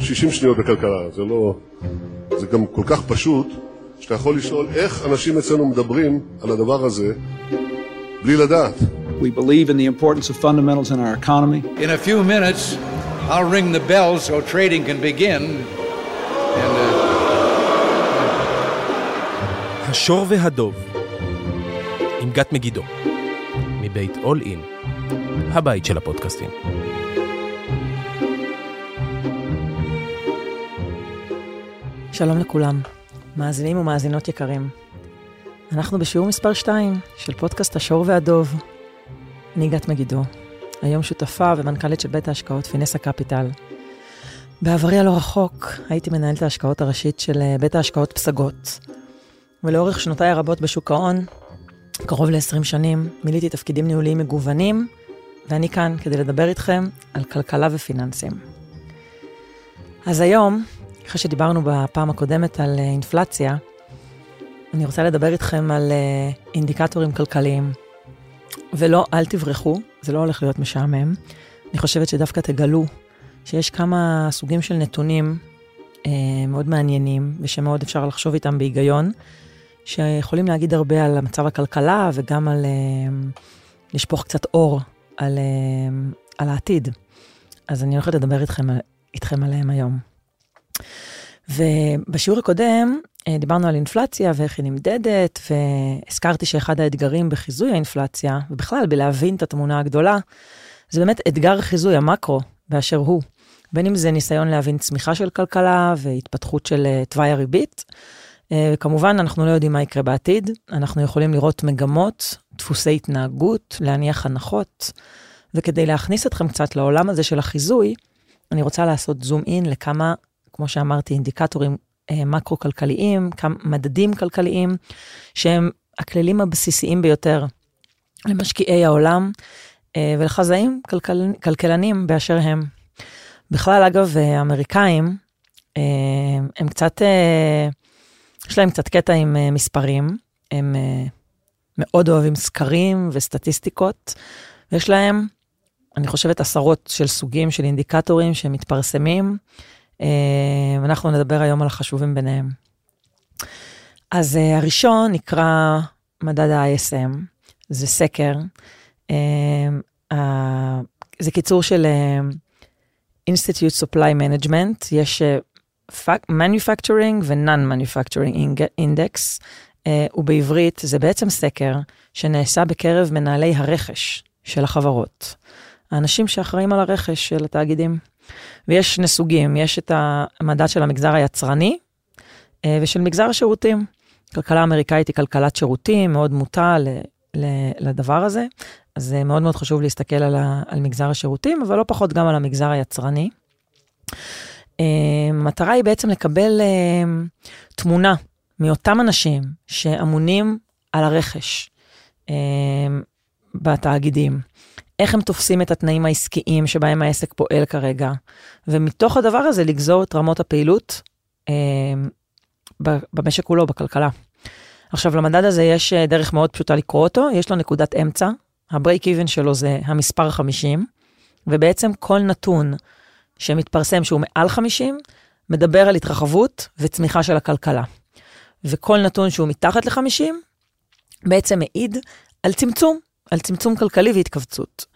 60 שניות בכלכלה, זה לא... זה גם כל כך פשוט, שאתה יכול לשאול איך אנשים אצלנו מדברים על הדבר הזה בלי לדעת. We believe in the importance of fundamentals in our economy. In a few minutes, I'll ring the bell so trading can begin. And, uh... השור והדוב, עם גת מגידו, מבית אול אין, הבית של הפודקאסטים. שלום לכולם, מאזינים ומאזינות יקרים. אנחנו בשיעור מספר 2 של פודקאסט השור והדוב. אני גת מגידו, היום שותפה ומנכ"לית של בית ההשקעות פינסה קפיטל. בעברי הלא רחוק הייתי מנהלת ההשקעות הראשית של אה, בית ההשקעות פסגות. ולאורך שנותיי הרבות בשוק ההון, קרוב ל-20 שנים, מילאתי תפקידים ניהוליים מגוונים, ואני כאן כדי לדבר איתכם על כלכלה ופיננסים. אז היום, אחרי שדיברנו בפעם הקודמת על אה, אינפלציה, אני רוצה לדבר איתכם על אה, אינדיקטורים כלכליים. ולא, אל תברחו, זה לא הולך להיות משעמם. אני חושבת שדווקא תגלו שיש כמה סוגים של נתונים אה, מאוד מעניינים, ושמאוד אפשר לחשוב איתם בהיגיון, שיכולים להגיד הרבה על מצב הכלכלה וגם על אה, לשפוך קצת אור על, אה, על העתיד. אז אני הולכת לדבר איתכם, איתכם עליהם היום. ובשיעור הקודם אה, דיברנו על אינפלציה ואיך היא נמדדת, והזכרתי שאחד האתגרים בחיזוי האינפלציה, ובכלל בלהבין את התמונה הגדולה, זה באמת אתגר חיזוי המקרו באשר הוא. בין אם זה ניסיון להבין צמיחה של כלכלה והתפתחות של אה, תוואי הריבית. אה, וכמובן, אנחנו לא יודעים מה יקרה בעתיד, אנחנו יכולים לראות מגמות, דפוסי התנהגות, להניח הנחות, וכדי להכניס אתכם קצת לעולם הזה של החיזוי, אני רוצה לעשות זום אין לכמה כמו שאמרתי, אינדיקטורים אה, מקרו-כלכליים, מדדים כלכליים, שהם הכללים הבסיסיים ביותר למשקיעי העולם אה, ולחזאים כלכל, כלכלנים באשר הם. בכלל, אגב, אה, האמריקאים, הם קצת, יש להם קצת קטע עם מספרים, הם מאוד אוהבים סקרים וסטטיסטיקות, ויש להם, אני חושבת, עשרות של סוגים של אינדיקטורים שמתפרסמים. אה, אנחנו נדבר היום על החשובים ביניהם. אז uh, הראשון נקרא מדד ה-ISM, זה סקר, uh, זה קיצור של uh, Institute Supply Management, יש uh, Manufacturing ו-Non-Manufacturing Index, uh, ובעברית זה בעצם סקר שנעשה בקרב מנהלי הרכש של החברות, האנשים שאחראים על הרכש של התאגידים. ויש שני סוגים, יש את המדד של המגזר היצרני אה, ושל מגזר השירותים. כלכלה אמריקאית היא כלכלת שירותים, מאוד מוטה לדבר הזה, אז זה מאוד מאוד חשוב להסתכל על, ה, על מגזר השירותים, אבל לא פחות גם על המגזר היצרני. אה, המטרה היא בעצם לקבל אה, תמונה מאותם אנשים שאמונים על הרכש בתאגידים. איך הם תופסים את התנאים העסקיים שבהם העסק פועל כרגע, ומתוך הדבר הזה לגזור את רמות הפעילות אה, במשק כולו, בכלכלה. עכשיו, למדד הזה יש אה, דרך מאוד פשוטה לקרוא אותו, יש לו נקודת אמצע, ה-break even שלו זה המספר 50, ובעצם כל נתון שמתפרסם שהוא מעל 50, מדבר על התרחבות וצמיחה של הכלכלה. וכל נתון שהוא מתחת ל-50, בעצם מעיד על צמצום על צמצום כלכלי והתכווצות.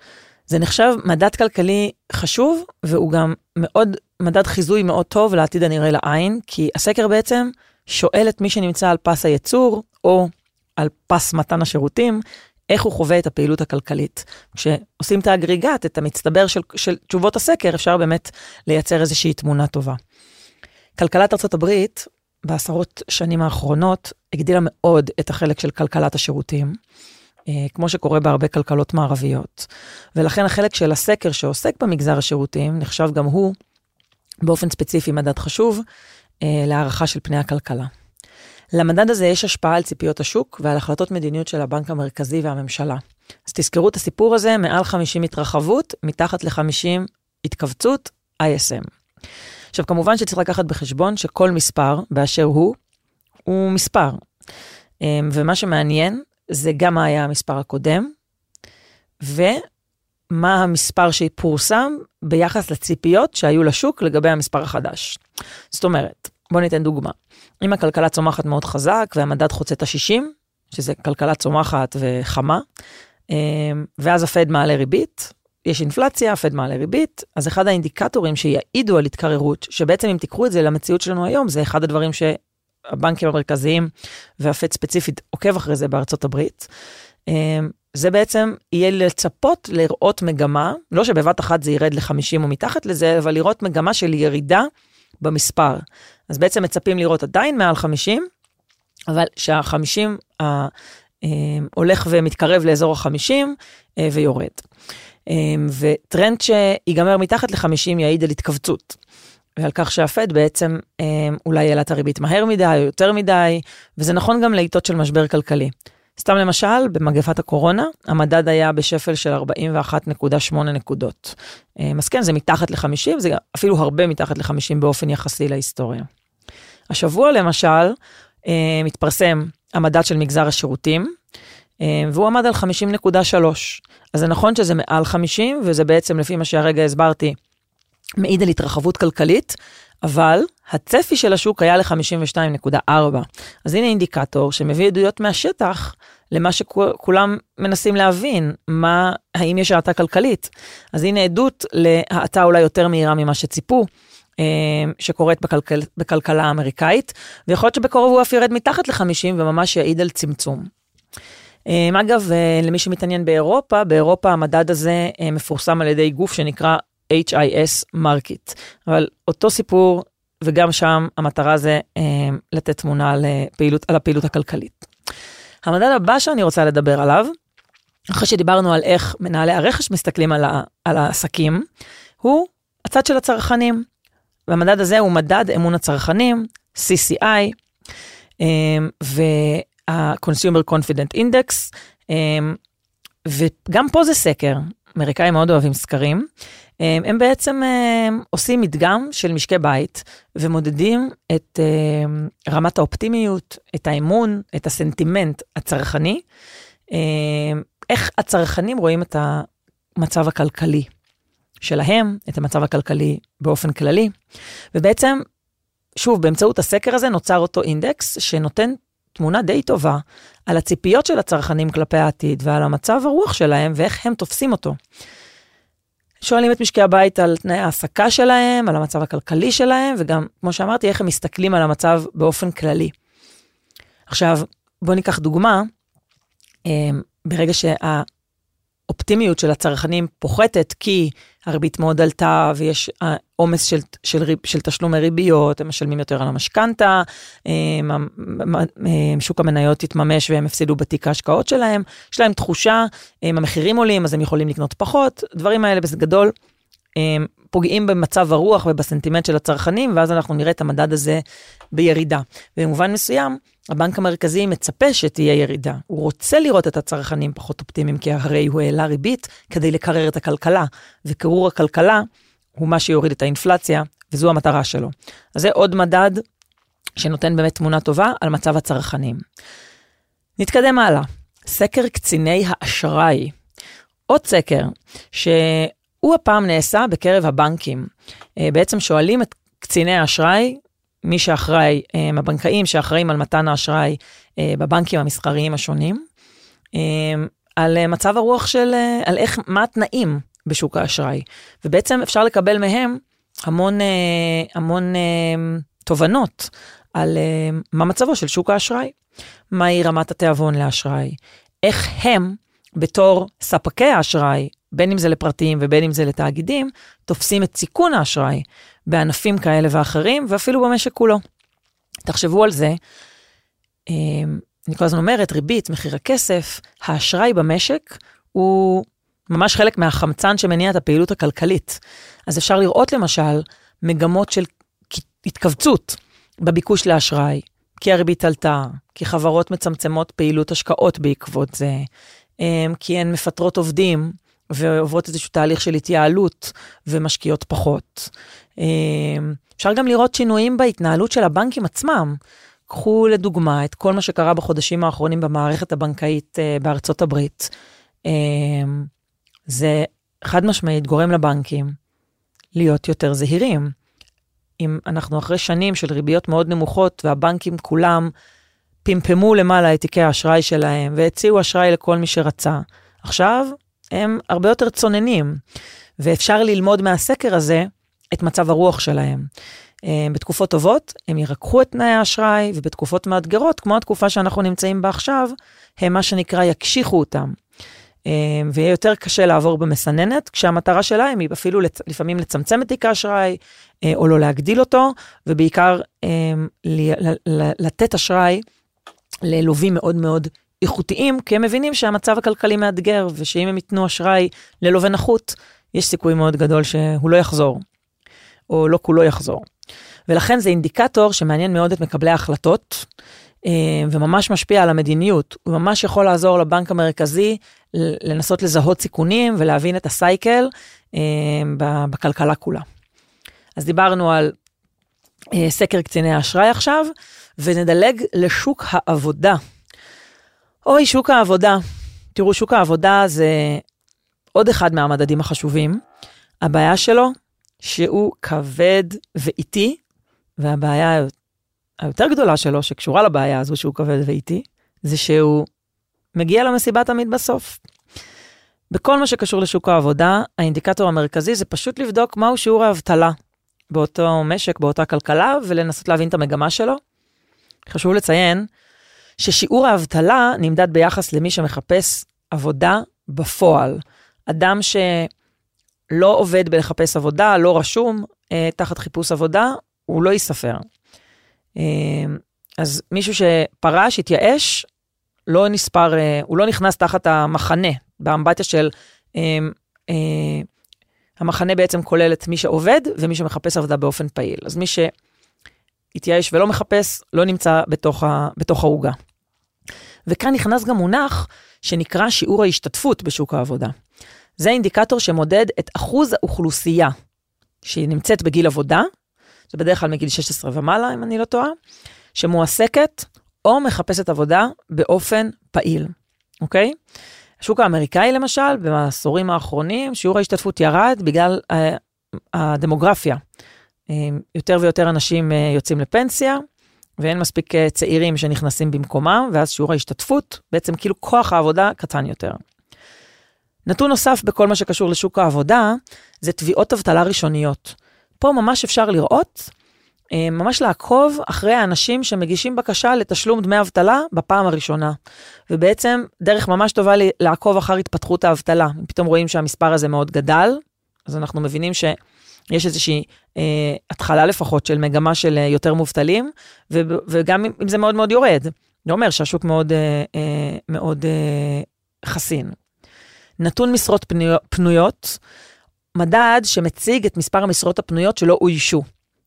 זה נחשב מדד כלכלי חשוב, והוא גם מאוד, מדד חיזוי מאוד טוב לעתיד הנראה לעין, כי הסקר בעצם שואל את מי שנמצא על פס הייצור, או על פס מתן השירותים, איך הוא חווה את הפעילות הכלכלית. כשעושים את האגריגט, את המצטבר של, של תשובות הסקר, אפשר באמת לייצר איזושהי תמונה טובה. כלכלת ארה"ב בעשרות שנים האחרונות הגדילה מאוד את החלק של כלכלת השירותים. אה, כמו שקורה בהרבה כלכלות מערביות. ולכן החלק של הסקר שעוסק במגזר השירותים נחשב גם הוא באופן ספציפי מדד חשוב אה, להערכה של פני הכלכלה. למדד הזה יש השפעה על ציפיות השוק ועל החלטות מדיניות של הבנק המרכזי והממשלה. אז תזכרו את הסיפור הזה, מעל 50 התרחבות, מתחת ל-50 התכווצות, ISM. עכשיו, כמובן שצריך לקחת בחשבון שכל מספר באשר הוא, הוא מספר. אה, ומה שמעניין זה גם מה היה המספר הקודם, ומה מה המספר שפורסם ביחס לציפיות שהיו לשוק לגבי המספר החדש. זאת אומרת, בואו ניתן דוגמה. אם הכלכלה צומחת מאוד חזק והמדד חוצה את ה-60, שזה כלכלה צומחת וחמה, אה, ואז הפד מעלה ריבית, יש אינפלציה, הפד מעלה ריבית, אז אחד האינדיקטורים שיעידו על התקררות, שבעצם אם תיקחו את זה למציאות שלנו היום, זה אחד הדברים שהבנקים המרכזיים והפד ספציפית עוקב אחרי זה בארצות הברית. אה, זה בעצם יהיה לצפות לראות מגמה, לא שבבת אחת זה ירד ל-50 או מתחת לזה, אבל לראות מגמה של ירידה במספר. אז בעצם מצפים לראות עדיין מעל 50, אבל שה-50 אה, הולך ומתקרב לאזור ה-50 אה, ויורד. אה, וטרנד שיגמר מתחת ל-50 יעיד על התכווצות. ועל כך שהפד בעצם אה, אולי העלה את הריבית מהר מדי או יותר מדי, וזה נכון גם לעיתות של משבר כלכלי. סתם למשל, במגפת הקורונה, המדד היה בשפל של 41.8 נקודות. אה, אז כן, זה מתחת ל-50, זה אפילו הרבה מתחת ל-50 באופן יחסי להיסטוריה. השבוע למשל, אה, מתפרסם המדד של מגזר השירותים, והוא עמד על 50.3. אז זה נכון שזה מעל 50, וזה בעצם, לפי מה שהרגע הסברתי, מעיד על התרחבות כלכלית, אבל הצפי של השוק היה ל-52.4. אז הנה אינדיקטור שמביא עדויות מהשטח למה שכולם מנסים להבין, מה, האם יש האטה כלכלית. אז הנה עדות להאטה אולי יותר מהירה ממה שציפו. אה, שקורית בכלכל, בכלכלה האמריקאית, ויכול להיות שבקרוב הוא אף ירד מתחת ל-50 וממש יעיד על צמצום. אה, אגב, אה, למי שמתעניין באירופה, באירופה המדד הזה מפורסם על ידי גוף שנקרא HIS Market. אבל אותו סיפור, וגם שם המטרה זה אה, לתת תמונה על, פעילות, על הפעילות הכלכלית. המדד הבא שאני רוצה לדבר עליו, אחרי שדיברנו על איך מנהלי הרכש מסתכלים על, ה, על העסקים, הוא הצד של הצרכנים. והמדד הזה הוא מדד אמון הצרכנים, CCI, אה, וה-Consumer Confident Index, אה, וגם פה זה סקר, אמריקאים מאוד אוהבים סקרים, הם, הם בעצם הם, עושים מדגם של משקי בית ומודדים את הם, רמת האופטימיות, את האמון, את הסנטימנט הצרכני, איך הצרכנים רואים את המצב הכלכלי שלהם, את המצב הכלכלי באופן כללי, ובעצם, שוב, באמצעות הסקר הזה נוצר אותו אינדקס שנותן תמונה די טובה על הציפיות של הצרכנים כלפי העתיד ועל המצב הרוח שלהם ואיך הם תופסים אותו. שואלים את משקי הבית על תנאי ההעסקה שלהם, על המצב הכלכלי שלהם, וגם, כמו שאמרתי, איך הם מסתכלים על המצב באופן כללי. עכשיו, בואו ניקח דוגמה, אמ, ברגע שה... האופטימיות של הצרכנים פוחתת כי הריבית מאוד עלתה ויש אה, עומס של, של, של, של תשלומי ריביות, הם משלמים יותר על המשכנתה, שוק המניות יתממש והם הפסידו בתיק ההשקעות שלהם, יש להם תחושה, המחירים עולים אז הם יכולים לקנות פחות, דברים האלה בגדול פוגעים במצב הרוח ובסנטימנט של הצרכנים, ואז אנחנו נראה את המדד הזה בירידה. במובן מסוים, הבנק המרכזי מצפה שתהיה ירידה. הוא רוצה לראות את הצרכנים פחות אופטימיים, כי הרי הוא העלה ריבית כדי לקרר את הכלכלה, וקירור הכלכלה הוא מה שיוריד את האינפלציה, וזו המטרה שלו. אז זה עוד מדד שנותן באמת תמונה טובה על מצב הצרכנים. נתקדם הלאה. סקר קציני האשראי. עוד סקר, שהוא הפעם נעשה בקרב הבנקים. אה, בעצם שואלים את קציני האשראי מי שאחראי, אה, הבנקאים שאחראים על מתן האשראי אה, בבנקים המסחריים השונים, אה, על מצב הרוח של, על איך, מה התנאים בשוק האשראי. ובעצם אפשר לקבל מהם המון, המון תובנות על מה מצבו של שוק האשראי, מהי רמת התיאבון לאשראי, איך הם בתור ספקי האשראי, בין אם זה לפרטיים ובין אם זה לתאגידים, תופסים את סיכון האשראי בענפים כאלה ואחרים, ואפילו במשק כולו. תחשבו על זה, אמ, אני כל הזמן אומרת, ריבית, מחיר הכסף, האשראי במשק הוא ממש חלק מהחמצן שמניע את הפעילות הכלכלית. אז אפשר לראות למשל מגמות של התכווצות בביקוש לאשראי, כי הריבית עלתה, כי חברות מצמצמות פעילות השקעות בעקבות זה, אמ, כי הן מפטרות עובדים ועוברות איזשהו תהליך של התייעלות ומשקיעות פחות. אמ, אפשר גם לראות שינויים בהתנהלות של הבנקים עצמם. קחו לדוגמה את כל מה שקרה בחודשים האחרונים במערכת הבנקאית אה, בארצות הברית. אמ, זה חד משמעית גורם לבנקים להיות יותר זהירים. אם אנחנו אחרי שנים של ריביות מאוד נמוכות והבנקים כולם פמפמו למעלה את תיקי האשראי שלהם והציעו אשראי לכל מי שרצה, עכשיו הם הרבה יותר צוננים, ואפשר ללמוד מהסקר הזה את מצב הרוח שלהם. אה, בתקופות טובות הם ירככו את תנאי האשראי, ובתקופות מאתגרות, כמו התקופה שאנחנו נמצאים בה עכשיו, הם מה שנקרא יקשיחו אותם. אה, ויהיה יותר קשה לעבור במסננת, כשהמטרה שלהם היא אפילו לצ... לפעמים לצמצם את תיק האשראי, אה, או לא להגדיל אותו, ובעיקר לתת אשראי ללווים מאוד מאוד איכותיים, כי הם מבינים שהמצב הכלכלי מאתגר, ושאם הם ייתנו אשראי ללווה נחות, יש סיכוי מאוד גדול שהוא לא יחזור, או לא כולו יחזור. ולכן זה אינדיקטור שמעניין מאוד את מקבלי ההחלטות, אה, וממש משפיע על המדיניות. הוא ממש יכול לעזור לבנק המרכזי לנסות לזהות סיכונים ולהבין את הסייקל אה, בכלכלה כולה. אז דיברנו על אה, סקר קציני האשראי עכשיו, ונדלג לשוק העבודה. אוי, שוק העבודה. תראו, שוק העבודה זה עוד אחד מהמדדים החשובים. הבעיה שלו, שהוא כבד ואיטי, והבעיה היותר גדולה שלו, שקשורה לבעיה הזו שהוא כבד ואיטי, זה שהוא מגיע למסיבה תמיד בסוף. בכל מה שקשור לשוק העבודה, האינדיקטור המרכזי זה פשוט לבדוק מהו שיעור האבטלה באותו משק, באותה כלכלה, ולנסות להבין את המגמה שלו. חשוב לציין ששיעור האבטלה נמדד ביחס למי שמחפש עבודה בפועל. אדם שלא עובד בלחפש עבודה, לא רשום אה, תחת חיפוש עבודה, הוא לא ייספר. אה, אז מישהו שפרש, התייאש, לא נספר, אה, הוא לא נכנס תחת המחנה, באמבטיה של... אה, אה, המחנה בעצם כולל את מי שעובד ומי שמחפש עבודה באופן פעיל. אז מי שהתייאש ולא מחפש, לא נמצא בתוך העוגה. וכאן נכנס גם מונח שנקרא שיעור ההשתתפות בשוק העבודה. זה אינדיקטור שמודד את אחוז האוכלוסייה שהיא נמצאת בגיל עבודה, זה בדרך כלל מגיל 16 ומעלה, אם אני לא טועה, שמועסקת או מחפשת עבודה באופן פעיל, אוקיי? השוק האמריקאי למשל, בעשורים האחרונים, שיעור ההשתתפות ירד בגלל אה, הדמוגרפיה. אה, יותר ויותר אנשים אה, יוצאים לפנסיה, ואין מספיק אה, צעירים שנכנסים במקומם, ואז שיעור ההשתתפות, בעצם כאילו כוח העבודה קטן יותר. נתון נוסף בכל מה שקשור לשוק העבודה, זה תביעות אבטלה ראשוניות. פה ממש אפשר לראות, אה, ממש לעקוב אחרי האנשים שמגישים בקשה לתשלום דמי אבטלה בפעם הראשונה. ובעצם דרך ממש טובה לעקוב אחר התפתחות האבטלה. אם פתאום רואים שהמספר הזה מאוד גדל, אז אנחנו מבינים ש... יש איזושהי אה, התחלה לפחות של מגמה של אה, יותר מובטלים, ו, וגם אם זה מאוד מאוד יורד, זה אומר שהשוק מאוד, אה, אה, מאוד אה, חסין. נתון משרות פנויות, פנויות, מדד שמציג את מספר המשרות הפנויות שלא אוישו,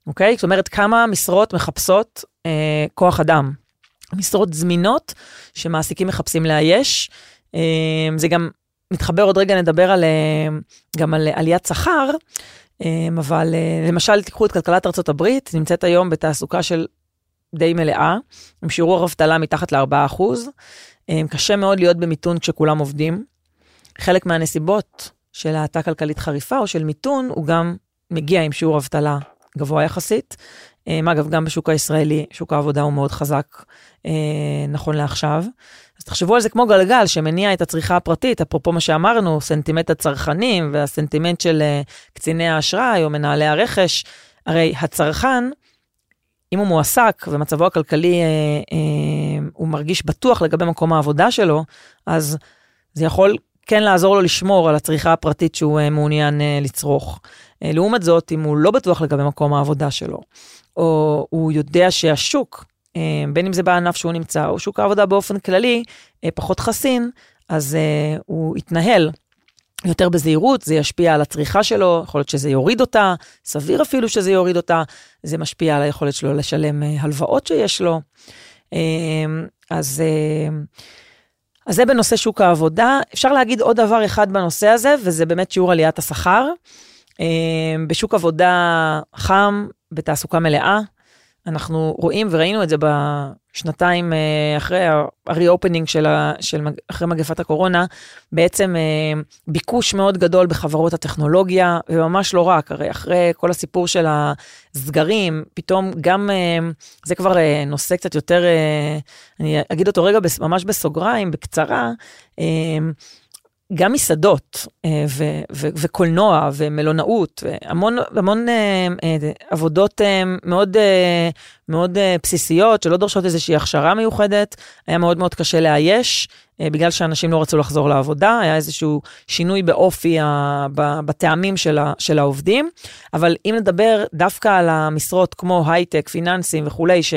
אוקיי? זאת אומרת, כמה משרות מחפשות אה, כוח אדם. משרות זמינות שמעסיקים מחפשים לאייש. אה, זה גם מתחבר עוד רגע, נדבר על, אה, גם על עליית שכר. אמ, אבל אה, למשל, תיקחו את כלכלת הברית, נמצאת היום בתעסוקה של די מלאה, עם שיעור אבטלה מתחת ל-4%. אמ, קשה מאוד להיות במיתון כשכולם עובדים. חלק מהנסיבות של האטה כלכלית חריפה או של מיתון, הוא גם מגיע עם שיעור אבטלה גבוה יחסית. אמ, אגב, גם בשוק הישראלי, שוק העבודה הוא מאוד חזק אה, נכון לעכשיו. אז תחשבו על זה כמו גלגל שמניע את הצריכה הפרטית, אפרופו מה שאמרנו, סנטימנט הצרכנים והסנטימנט של uh, קציני האשראי או מנהלי הרכש. הרי הצרכן, אם הוא מועסק ומצבו הכלכלי, uh, uh, הוא מרגיש בטוח לגבי מקום העבודה שלו, אז זה יכול כן לעזור לו לשמור על הצריכה הפרטית שהוא uh, מעוניין uh, לצרוך. Uh, לעומת זאת, אם הוא לא בטוח לגבי מקום העבודה שלו, או הוא יודע שהשוק בין אם זה בענף שהוא נמצא, או שוק העבודה באופן כללי, אה, פחות חסין, אז אה, הוא יתנהל יותר בזהירות, זה ישפיע על הצריכה שלו, יכול להיות שזה יוריד אותה, סביר אפילו שזה יוריד אותה, זה משפיע על היכולת שלו לשלם הלוואות שיש לו. אז, אז זה בנושא שוק העבודה. אפשר להגיד עוד דבר אחד בנושא הזה, וזה באמת שיעור עליית השכר. בשוק עבודה חם, בתעסוקה מלאה, אנחנו רואים וראינו את זה שנתיים אה, אחרי ה-reopening של, ה, של אחרי מגפת הקורונה, בעצם אה, ביקוש מאוד גדול בחברות הטכנולוגיה, וממש לא רק, הרי אחרי כל הסיפור של הסגרים, פתאום גם, אה, זה כבר נושא קצת יותר, אני אגיד אותו רגע ממש בסוגריים, בקצרה, גם מסעדות אה, ו- ו- וקולנוע ומלונאות, המון, המון אה, אה, עבודות מאוד, מאוד בסיסיות שלא דורשות איזושהי הכשרה מיוחדת, היה מאוד מאוד קשה לאייש, בגלל שאנשים לא רצו לחזור לעבודה, היה איזשהו שינוי באופי, בטעמים של, ה- של העובדים, אבל אם נדבר דווקא על המשרות כמו הייטק, פיננסים וכולי, ש...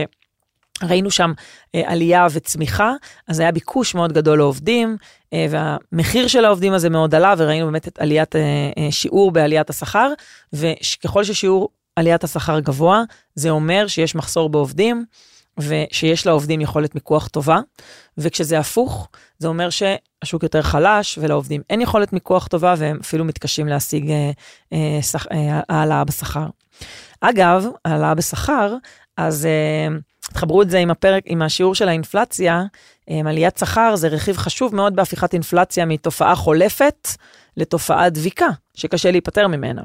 ראינו שם אה, עלייה וצמיחה, אז היה ביקוש מאוד גדול לעובדים, והמחיר של העובדים הזה מאוד עלה, וראינו באמת את עליית, אה, אה, שיעור בעליית השכר, וככל ששיעור עליית השכר גבוה, זה אומר שיש מחסור בעובדים, ושיש לעובדים יכולת מיקוח טובה, וכשזה הפוך, זה אומר שהשוק יותר חלש, ולעובדים אין יכולת מיקוח טובה, והם אפילו מתקשים להשיג אה, אה, שח, אה, בשכר. אגב, העלאה בשכר, אז... אה, תחברו את זה עם הפרק, עם השיעור של האינפלציה, אה, עליית שכר זה רכיב חשוב מאוד בהפיכת אינפלציה מתופעה חולפת לתופעה דביקה, שקשה להיפטר ממנה.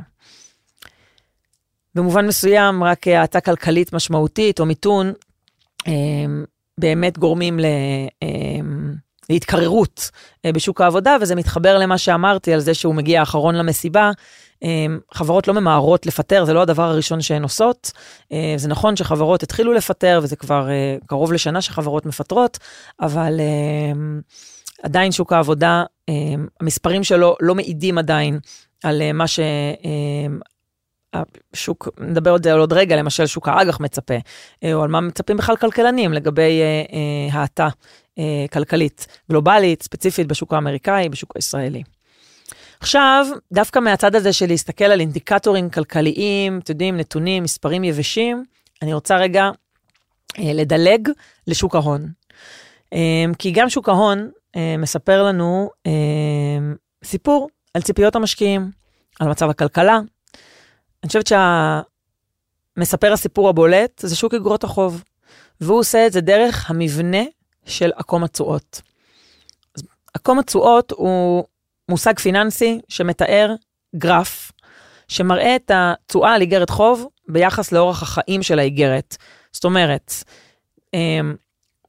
במובן מסוים, רק האטה כלכלית משמעותית או מיתון, אה, באמת גורמים ל... אה, להתקררות בשוק העבודה, וזה מתחבר למה שאמרתי על זה שהוא מגיע האחרון למסיבה, חברות לא ממהרות לפטר, זה לא הדבר הראשון שהן עושות. אה, זה נכון שחברות התחילו לפטר, וזה כבר אה, קרוב לשנה שחברות מפטרות, אבל אמ, עדיין שוק העבודה, אמ, המספרים שלו לא מעידים עדיין על אה, מה ש... השוק, נדבר על עוד רגע, למשל שוק האג"ח מצפה, או על מה מצפים בכלל כלכלנים לגבי האטה כלכלית גלובלית, ספציפית בשוק האמריקאי, בשוק הישראלי. עכשיו, דווקא מהצד הזה של להסתכל על אינדיקטורים כלכליים, אתם יודעים, נתונים, מספרים יבשים, אני רוצה רגע אה, לדלג לשוק ההון. אה, כי גם שוק ההון אה, מספר לנו אה, סיפור על ציפיות המשקיעים, על מצב הכלכלה. אני חושבת שהמספר הסיפור הבולט זה שוק אגרות החוב, והוא עושה את זה דרך המבנה של עקום התשואות. עקום התשואות הוא מושג פיננסי שמתאר גרף שמראה את התשואה על איגרת חוב ביחס לאורך החיים של האיגרת. זאת אומרת, אמ,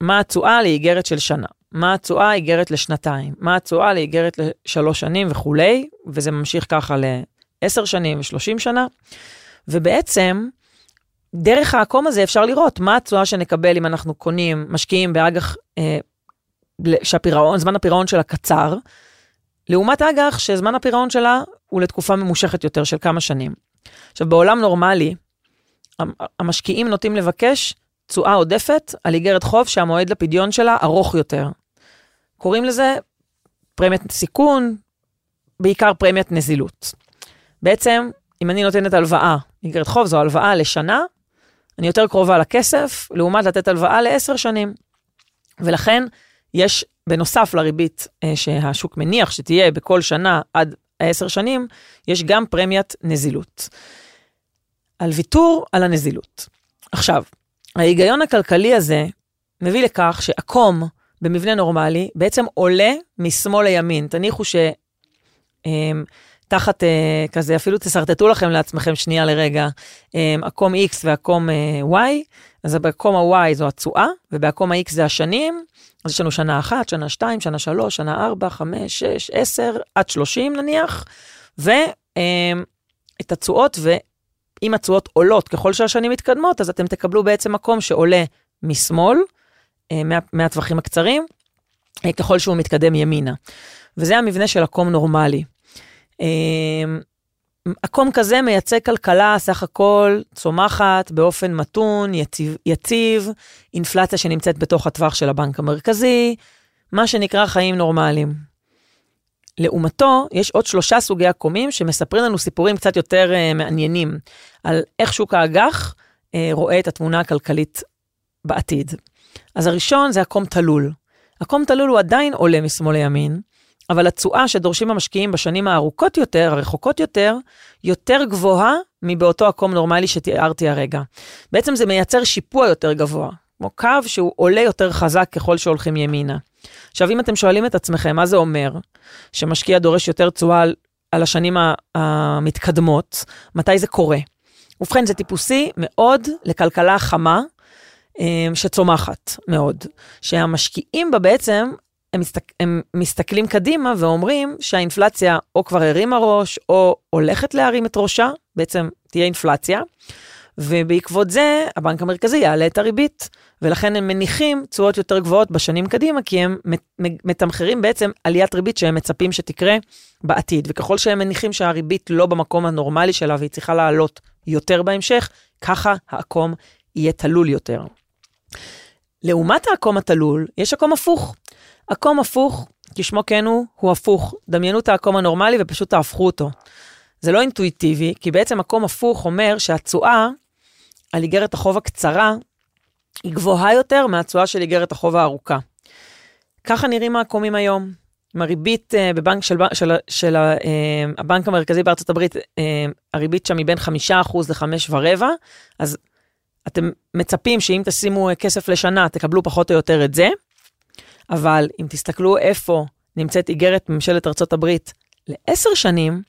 מה התשואה לאיגרת של שנה, מה התשואה איגרת לשנתיים, מה התשואה לאיגרת לשלוש שנים וכולי, וזה ממשיך ככה לעשר שנים ושלושים שנה. ובעצם, דרך העקום הזה אפשר לראות מה התשואה שנקבל אם אנחנו קונים, משקיעים באג"ח, אה, שהפירעון, זמן הפירעון שלה קצר, לעומת אג"ח שזמן הפירעון שלה הוא לתקופה ממושכת יותר של כמה שנים. עכשיו, בעולם נורמלי, המשקיעים נוטים לבקש תשואה עודפת על איגרת חוב שהמועד לפדיון שלה ארוך יותר. קוראים לזה פרמיית סיכון, בעיקר פרמיית נזילות. בעצם, אם אני נותנת הלוואה, איגרת חוב זו הלוואה לשנה, אני יותר קרובה לכסף, לעומת לתת הלוואה לעשר שנים. ולכן, יש בנוסף לריבית אה, שהשוק מניח שתהיה בכל שנה עד עשר שנים, יש גם פרמיית נזילות. על ויתור על הנזילות. עכשיו, ההיגיון הכלכלי הזה מביא לכך שעקום במבנה נורמלי בעצם עולה משמאל לימין. תניחו ש... אה, תחת uh, כזה, אפילו תשרטטו לכם לעצמכם שנייה לרגע, um, עקום X ועקום uh, Y, אז בעקום ה-Y זו התשואה, ובעקום ה-X זה השנים, אז יש לנו שנה אחת, שנה שתיים, שנה שלוש, שנה ארבע, חמש, שש, עשר, עד שלושים נניח, ואת אמ, התשואות, ואם התשואות עולות ככל שהשנים מתקדמות, אז אתם תקבלו בעצם מקום שעולה משמאל, אה, מה, מהטווחים הקצרים, אה, ככל שהוא מתקדם ימינה. וזה המבנה של עקום נורמלי. עקום כזה מייצג כלכלה סך הכל צומחת באופן מתון, יציב, יציב, אינפלציה שנמצאת בתוך הטווח של הבנק המרכזי, מה שנקרא חיים נורמליים. לעומתו, יש עוד שלושה סוגי עקומים שמספרים לנו סיפורים קצת יותר uh, מעניינים על איך שוק האג"ח uh, רואה את התמונה הכלכלית בעתיד. אז הראשון זה עקום תלול. עקום תלול הוא עדיין עולה משמאל לימין, אבל התשואה שדורשים המשקיעים בשנים הארוכות יותר, הרחוקות יותר, יותר גבוהה מבאותו עקום נורמלי שתיארתי הרגע. בעצם זה מייצר שיפוע יותר גבוה. כמו קו שהוא עולה יותר חזק ככל שהולכים ימינה. עכשיו, אם אתם שואלים את עצמכם, מה זה אומר שמשקיע דורש יותר תשואה על, על השנים המתקדמות, מתי זה קורה? ובכן, זה טיפוסי מאוד לכלכלה חמה אה, שצומחת מאוד, שהמשקיעים בה בעצם, הם, מסתק, הם מסתכלים קדימה ואומרים שהאינפלציה או כבר הרימה ראש, או הולכת להרים את ראשה, בעצם תהיה אינפלציה, ובעקבות זה הבנק המרכזי יעלה את הריבית, ולכן הם מניחים תשואות יותר גבוהות בשנים קדימה, כי הם מתמחרים בעצם עליית ריבית שהם מצפים שתקרה בעתיד. וככל שהם מניחים שהריבית לא במקום הנורמלי שלה והיא צריכה לעלות יותר בהמשך, ככה העקום יהיה תלול יותר. לעומת העקום התלול, יש עקום הפוך. עקום הפוך, כשמו כן הוא, הוא הפוך. דמיינו את העקום הנורמלי ופשוט תהפכו אותו. זה לא אינטואיטיבי, כי בעצם עקום הפוך אומר שהתשואה על איגרת החוב הקצרה היא גבוהה יותר מהתשואה של איגרת החוב הארוכה. ככה נראים העקומים היום. עם הריבית uh, בבנק של, של, של uh, הבנק המרכזי בארצות הברית, uh, הריבית שם מבין 5% ל-5.25, אז אתם מצפים שאם תשימו כסף לשנה, תקבלו פחות או יותר את זה, אבל אם תסתכלו איפה נמצאת איגרת ממשלת ארצות הברית לעשר שנים,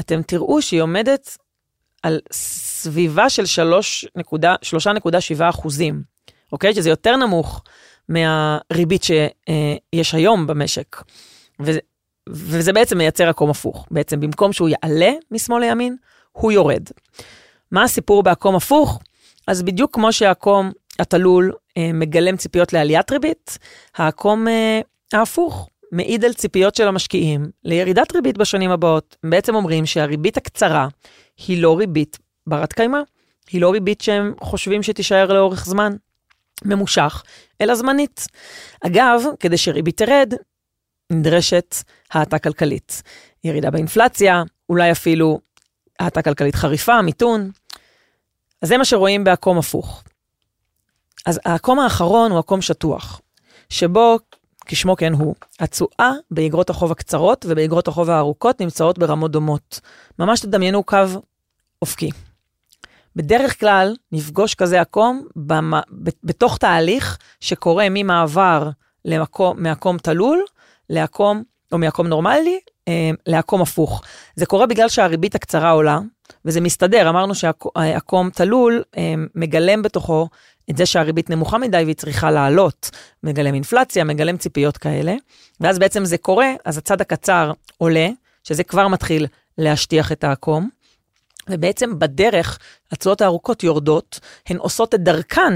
אתם תראו שהיא עומדת על סביבה של 3.7 אחוזים, אוקיי? שזה יותר נמוך מהריבית שיש היום במשק. וזה, וזה בעצם מייצר עקום הפוך. בעצם במקום שהוא יעלה משמאל לימין, הוא יורד. מה הסיפור בעקום הפוך? אז בדיוק כמו שהעקום התלול אה, מגלם ציפיות לעליית ריבית, העקום אה, ההפוך מעיד על ציפיות של המשקיעים לירידת ריבית בשנים הבאות. הם בעצם אומרים שהריבית הקצרה היא לא ריבית ברת קיימא, היא לא ריבית שהם חושבים שתישאר לאורך זמן ממושך, אלא זמנית. אגב, כדי שריבית תרד, נדרשת האטה כלכלית. ירידה באינפלציה, אולי אפילו האטה כלכלית חריפה, מיתון. אז זה מה שרואים בעקום הפוך. אז העקום האחרון הוא עקום שטוח, שבו כשמו כן הוא. התשואה באגרות החוב הקצרות ובאגרות החוב הארוכות נמצאות ברמות דומות. ממש תדמיינו קו אופקי. בדרך כלל נפגוש כזה עקום במ... בתוך תהליך שקורה ממעבר למקום, מעקום תלול לעקום, או מעקום נורמלי, אה, לעקום הפוך. זה קורה בגלל שהריבית הקצרה עולה, וזה מסתדר, אמרנו שהעקום תלול אה, מגלם בתוכו את זה שהריבית נמוכה מדי והיא צריכה לעלות. מגלם אינפלציה, מגלם ציפיות כאלה, ואז בעצם זה קורה, אז הצד הקצר עולה, שזה כבר מתחיל להשטיח את העקום, ובעצם בדרך התשואות הארוכות יורדות, הן עושות את דרכן,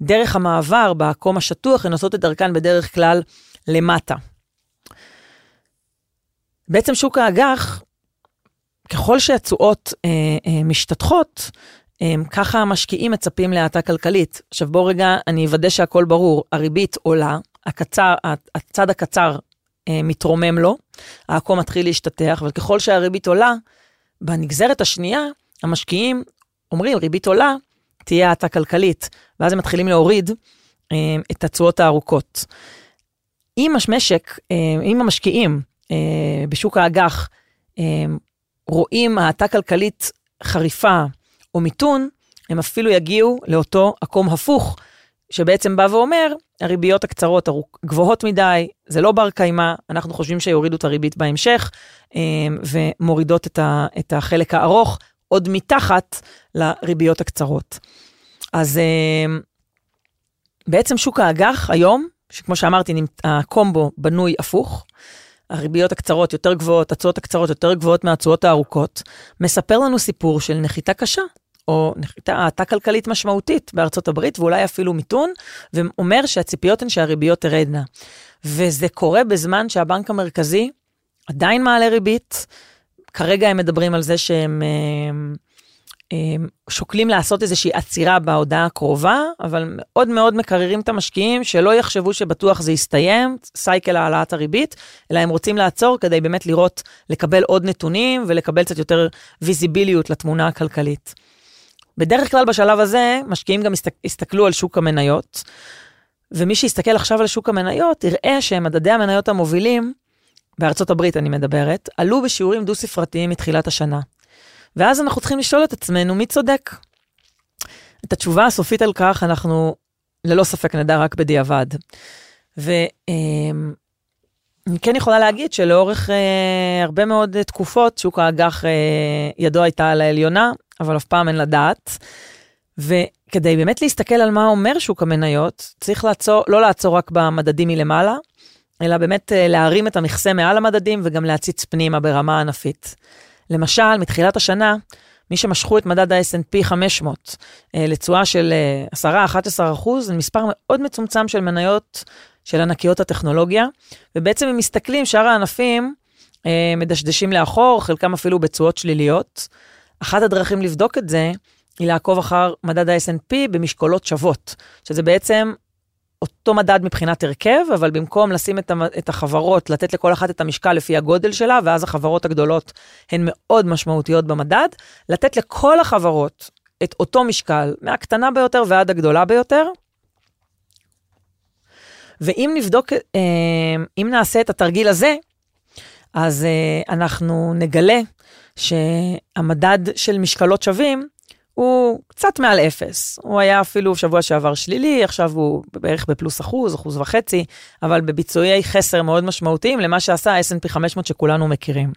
דרך המעבר בעקום השטוח, הן עושות את דרכן בדרך כלל למטה. בעצם שוק האג"ח, ככל שהתשואות אה, אה, משתתחות, ככה המשקיעים מצפים להאטה כלכלית. עכשיו בואו רגע, אני אוודא שהכל ברור. הריבית עולה, הקצר, הצד הקצר אה, מתרומם לו, העקום מתחיל להשתטח, אבל ככל שהריבית עולה, בנגזרת השנייה, המשקיעים אומרים, ריבית עולה, תהיה האטה כלכלית, ואז הם מתחילים להוריד אה, את התשואות הארוכות. אם המשק, אה, אם המשקיעים אה, בשוק האג"ח אה, רואים האטה כלכלית חריפה, או מיתון, הם אפילו יגיעו לאותו עקום הפוך, שבעצם בא ואומר, הריביות הקצרות גבוהות מדי, זה לא בר קיימא, אנחנו חושבים שיורידו את הריבית בהמשך, אה, ומורידות את החלק הארוך עוד מתחת לריביות הקצרות. אז אה, בעצם שוק האג"ח היום, שכמו שאמרתי, הקומבו בנוי הפוך, הריביות הקצרות יותר גבוהות, התשואות הקצרות יותר גבוהות מהתשואות הארוכות, מספר לנו סיפור של נחיתה קשה או האטה כלכלית משמעותית בארצות הברית, ואולי אפילו מיתון, ואומר שהציפיות הן שהריביות תרדנה. וזה קורה בזמן שהבנק המרכזי עדיין מעלה ריבית. כרגע הם מדברים על זה שהם הם, הם, שוקלים לעשות איזושהי עצירה בהודעה הקרובה, אבל מאוד מאוד מקררים את המשקיעים שלא יחשבו שבטוח זה יסתיים, סייקל העלאת הריבית, אלא הם רוצים לעצור כדי באמת לראות, לקבל עוד נתונים ולקבל קצת יותר ויזיביליות לתמונה הכלכלית. בדרך כלל בשלב הזה, משקיעים גם הסתק, הסתכלו על שוק המניות, ומי שיסתכל עכשיו על שוק המניות, יראה שמדדי המניות המובילים, בארצות הברית אני מדברת, עלו בשיעורים דו-ספרתיים מתחילת השנה. ואז אנחנו צריכים לשאול את עצמנו מי צודק. את התשובה הסופית על כך אנחנו ללא ספק נדע רק בדיעבד. ואני כן יכולה להגיד שלאורך אה, הרבה מאוד תקופות, שוק האג"ח, אה, ידו הייתה על העליונה, אבל אף פעם אין לדעת. וכדי באמת להסתכל על מה אומר שוק המניות, צריך לעצור, לא לעצור רק במדדים מלמעלה, אלא באמת אה, להרים את המכסה מעל המדדים וגם להציץ פנימה ברמה ענפית. למשל, מתחילת השנה, מי שמשכו את מדד ה-S&P 500 אה, לתשואה של 10-11 אה, אחוז, זה מספר מאוד מצומצם של מניות של ענקיות הטכנולוגיה, ובעצם אם מסתכלים, שאר הענפים מדשדשים לאחור, חלקם אפילו בתשואות שליליות. אחת הדרכים לבדוק את זה, היא לעקוב אחר מדד ה-S&P במשקולות שוות, שזה בעצם אותו מדד מבחינת הרכב, אבל במקום לשים את, החברות, לתת לכל אחת את המשקל לפי הגודל שלה, ואז החברות הגדולות הן מאוד משמעותיות במדד, לתת לכל החברות את אותו משקל, מהקטנה ביותר ועד הגדולה ביותר. ואם נבדוק, אה, אם נעשה את התרגיל הזה, אז אה, אנחנו נגלה שהמדד של משקלות שווים הוא קצת מעל אפס. הוא היה אפילו שבוע שעבר שלילי, עכשיו הוא בערך בפלוס אחוז, אחוז וחצי, אבל בביצועי חסר מאוד משמעותיים למה שעשה ה-S&P 500 שכולנו מכירים.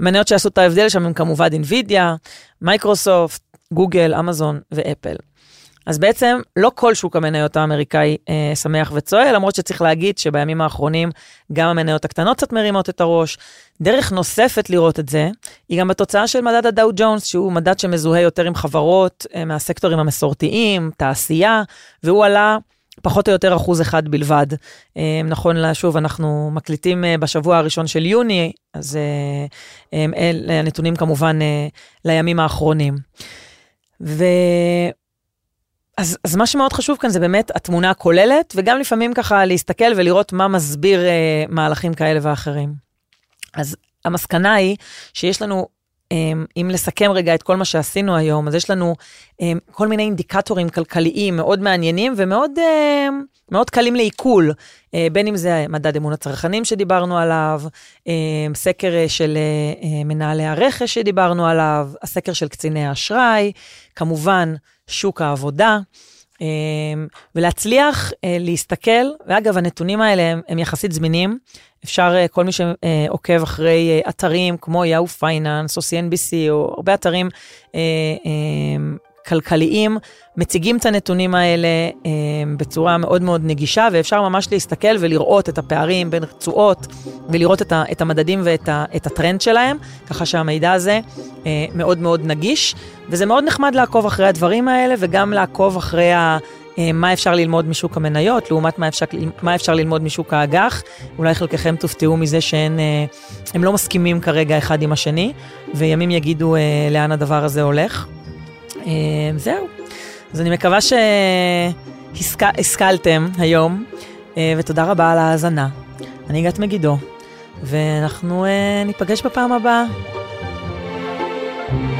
המניות שעשו את ההבדל שם הם כמובן אנבידיה, מייקרוסופט, גוגל, אמזון ואפל. אז בעצם לא כל שוק המניות האמריקאי אה, שמח וצועק, למרות שצריך להגיד שבימים האחרונים גם המניות הקטנות קצת מרימות את הראש. דרך נוספת לראות את זה, היא גם בתוצאה של מדד הדאו ג'ונס, שהוא מדד שמזוהה יותר עם חברות אה, מהסקטורים המסורתיים, תעשייה, והוא עלה פחות או יותר אחוז אחד בלבד. אה, נכון, שוב, אנחנו מקליטים אה, בשבוע הראשון של יוני, אז אה, אלה הנתונים כמובן לימים האחרונים. ו... אז, אז מה שמאוד חשוב כאן זה באמת התמונה הכוללת, וגם לפעמים ככה להסתכל ולראות מה מסביר אה, מהלכים כאלה ואחרים. אז המסקנה היא שיש לנו, אה, אם לסכם רגע את כל מה שעשינו היום, אז יש לנו אה, כל מיני אינדיקטורים כלכליים מאוד מעניינים ומאוד אה, מאוד קלים לעיכול, אה, בין אם זה מדד אמון הצרכנים שדיברנו עליו, אה, סקר של אה, אה, מנהלי הרכש שדיברנו עליו, הסקר של קציני האשראי, כמובן, שוק העבודה, אמ, ולהצליח אה, להסתכל, ואגב, הנתונים האלה הם, הם יחסית זמינים. אפשר, אה, כל מי שעוקב אחרי אה, אתרים כמו יאו פייננס או CNBC או הרבה אתרים כלכליים, מציגים את הנתונים האלה אה, בצורה מאוד מאוד נגישה, ואפשר ממש להסתכל ולראות את הפערים בין תשואות, ולראות את, ה, את המדדים ואת ה, את הטרנד שלהם, ככה שהמידע הזה אה, מאוד מאוד נגיש, וזה מאוד נחמד לעקוב אחרי הדברים האלה, וגם לעקוב אחרי ה... אה, מה אפשר ללמוד משוק המניות, לעומת מה אפשר, מה אפשר ללמוד משוק האג"ח. אולי חלקכם תופתעו מזה שהם אה, לא מסכימים כרגע אחד עם השני, וימים יגידו אה, לאן הדבר הזה הולך. אה, זהו. אז אני מקווה שהשכלתם היום, אה, ותודה רבה על ההאזנה. אני גת מגידו, ואנחנו אה, ניפגש בפעם הבאה. thank you